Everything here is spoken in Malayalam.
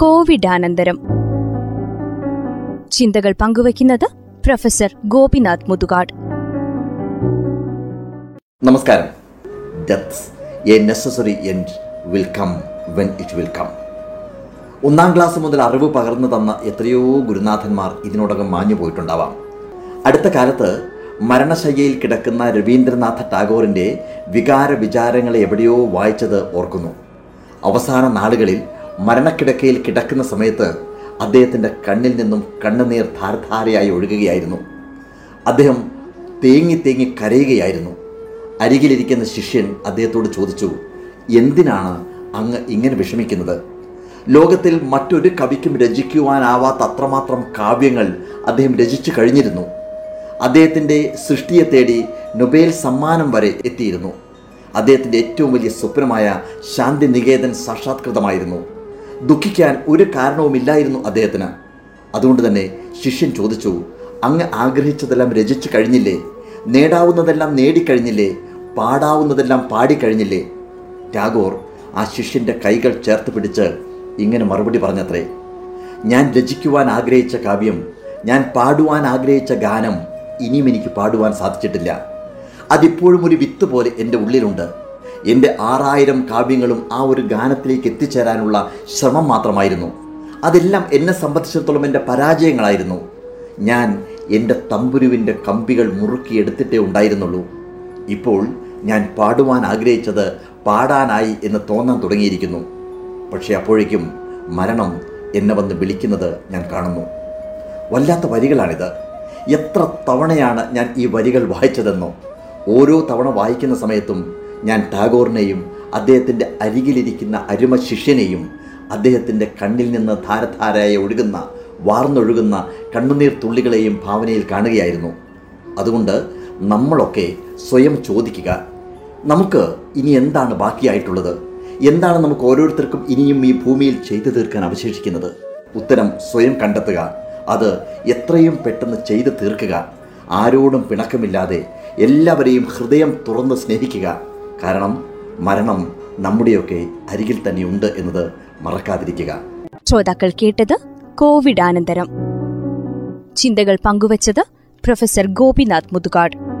കോവിഡാനന്തരം. ചിന്തകൾ പങ്കുവയ്ക്കുന്നത് പ്രൊഫസർ ഗോപിനാഥ് മുതുകാട്. നമസ്കാരം. A necessary end will come when it will come ഒന്നാം ക്ലാസ് മുതൽ അറിവ് പകർന്നു തന്ന എത്രയോ ഗുരുനാഥന്മാർ ഇതിനോടകം മാഞ്ഞു പോയിട്ടുണ്ടാവാം. അടുത്ത കാലത്ത് മരണശയ്യയിൽ കിടക്കുന്ന രവീന്ദ്രനാഥ ടാഗോറിന്റെ വികാര വിചാരങ്ങളെ എവിടെയോ വായിച്ചത് ഓർക്കുന്നു. അവസാന നാളുകളിൽ മരണക്കിടക്കയിൽ കിടക്കുന്ന സമയത്ത് അദ്ദേഹത്തിന്റെ കണ്ണിൽ നിന്നും കണ്ണുനീർ ധാരധാരയായി ഒഴുകുകയായിരുന്നു. അദ്ദേഹം തേങ്ങി തേങ്ങി കരയുകയായിരുന്നു. അരികിലിരിക്കുന്ന ശിഷ്യൻ അദ്ദേഹത്തോട് ചോദിച്ചു എന്തിനാണ് അങ്ങ് ഇങ്ങനെ വിഷമിക്കുന്നത്? ലോകത്തിൽ മറ്റൊരു കവിക്കും രചിക്കുവാനാവാത്ത അത്രമാത്രം കാവ്യങ്ങൾ അദ്ദേഹം രചിച്ചു കഴിഞ്ഞിരുന്നു. അദ്ദേഹത്തിന്റെ സൃഷ്ടിയെ തേടി നൊബേൽ സമ്മാനം വരെ എത്തിയിരുന്നു. അദ്ദേഹത്തിന്റെ ഏറ്റവും വലിയ സ്വപ്നമായ ശാന്തി നികേതൻ സാക്ഷാത്കൃതമായിരുന്നു. ദുഃഖിക്കാൻ ഒരു കാരണവുമില്ലായിരുന്നു അദ്ദേഹത്തിന്. അതുകൊണ്ട് തന്നെ ശിഷ്യൻ ചോദിച്ചു അങ്ങ് ആഗ്രഹിച്ചതെല്ലാം രചിച്ചു കഴിഞ്ഞില്ലേ? നേടാവുന്നതെല്ലാം നേടിക്കഴിഞ്ഞില്ലേ? പാടാവുന്നതെല്ലാം പാടിക്കഴിഞ്ഞില്ലേ? ടാഗോർ ആ ശിഷ്യന്റെ കൈകൾ ചേർത്ത് പിടിച്ച് ഇങ്ങനെ മറുപടി പറഞ്ഞത്രേ ഞാൻ രചിക്കുവാൻ ആഗ്രഹിച്ച കാവ്യം ഞാൻ പാടുവാൻ ആഗ്രഹിച്ച ഗാനം ഇനിയും എനിക്ക് പാടുവാൻ സാധിച്ചിട്ടില്ല. അതിപ്പോഴും ഒരു വിത്ത് പോലെ എന്റെ ഉള്ളിലുണ്ട്. എന്റെ ആറായിരം കാവ്യങ്ങളും ആ ഒരു ഗാനത്തിലേക്ക് എത്തിച്ചേരാനുള്ള ശ്രമം മാത്രമായിരുന്നു. അതെല്ലാം എന്നെ സംബന്ധിച്ചിടത്തോളം എന്റെ പരാജയങ്ങളായിരുന്നു. ഞാൻ എന്റെ തമ്പുരുവിന്റെ കമ്പികൾ മുറുക്കിയെടുത്തിട്ടേ ഉണ്ടായിരുന്നുള്ളൂ. ഇപ്പോൾ ഞാൻ പാടുവാൻ ആഗ്രഹിച്ചത് പാടാനായി എന്ന് തോന്നാൻ തുടങ്ങിയിരിക്കുന്നു. പക്ഷേ അപ്പോഴേക്കും മരണം എന്നെ വന്ന് വിളിക്കുന്നത് ഞാൻ കാണുന്നു. വല്ലാത്ത വരികളാണിത്. എത്ര തവണയാണ് ഞാൻ ഈ വരികൾ വായിച്ചതെന്നോ? ഓരോ തവണ വായിക്കുന്ന സമയത്തും ഞാൻ ടാഗോറിനെയും അദ്ദേഹത്തിന്റെ അരികിലിരിക്കുന്ന അരുമ ശിഷ്യനെയും അദ്ദേഹത്തിന്റെ കണ്ണിൽ നിന്ന് ധാരധാരയായി ഒഴുകുന്ന വാർന്നൊഴുകുന്ന കണ്ണുനീർ തുള്ളികളെയും ഭാവനയിൽ കാണുകയായിരുന്നു. അതുകൊണ്ട് നമ്മളൊക്കെ സ്വയം ചോദിക്കുക നമുക്ക് ഇനി എന്താണ് ബാക്കിയായിട്ടുള്ളത്? എന്താണ് നമുക്ക് ഓരോരുത്തർക്കും ഇനിയും ഈ ഭൂമിയിൽ ചെയ്തു തീർക്കാൻ അവശേഷിക്കുന്നത്? ഉത്തരം സ്വയം കണ്ടെത്തുക അത് എത്രയും പെട്ടെന്ന് ചെയ്തു തീർക്കുക. ആരോടും പിണക്കമില്ലാതെ എല്ലാവരെയും ഹൃദയം തുറന്ന് സ്നേഹിക്കുക. കാരണം മരണം നമ്മുടെയൊക്കെ അരികിൽ തന്നെയുണ്ട് എന്നത് മറക്കാതിരിക്കുക. ശ്രോതാക്കൾ കേട്ടത് കോവിഡാനന്തരം ചിന്തകൾ പങ്കുവച്ചത് പ്രൊഫസർ ഗോപിനാഥ് മുതുകാട്.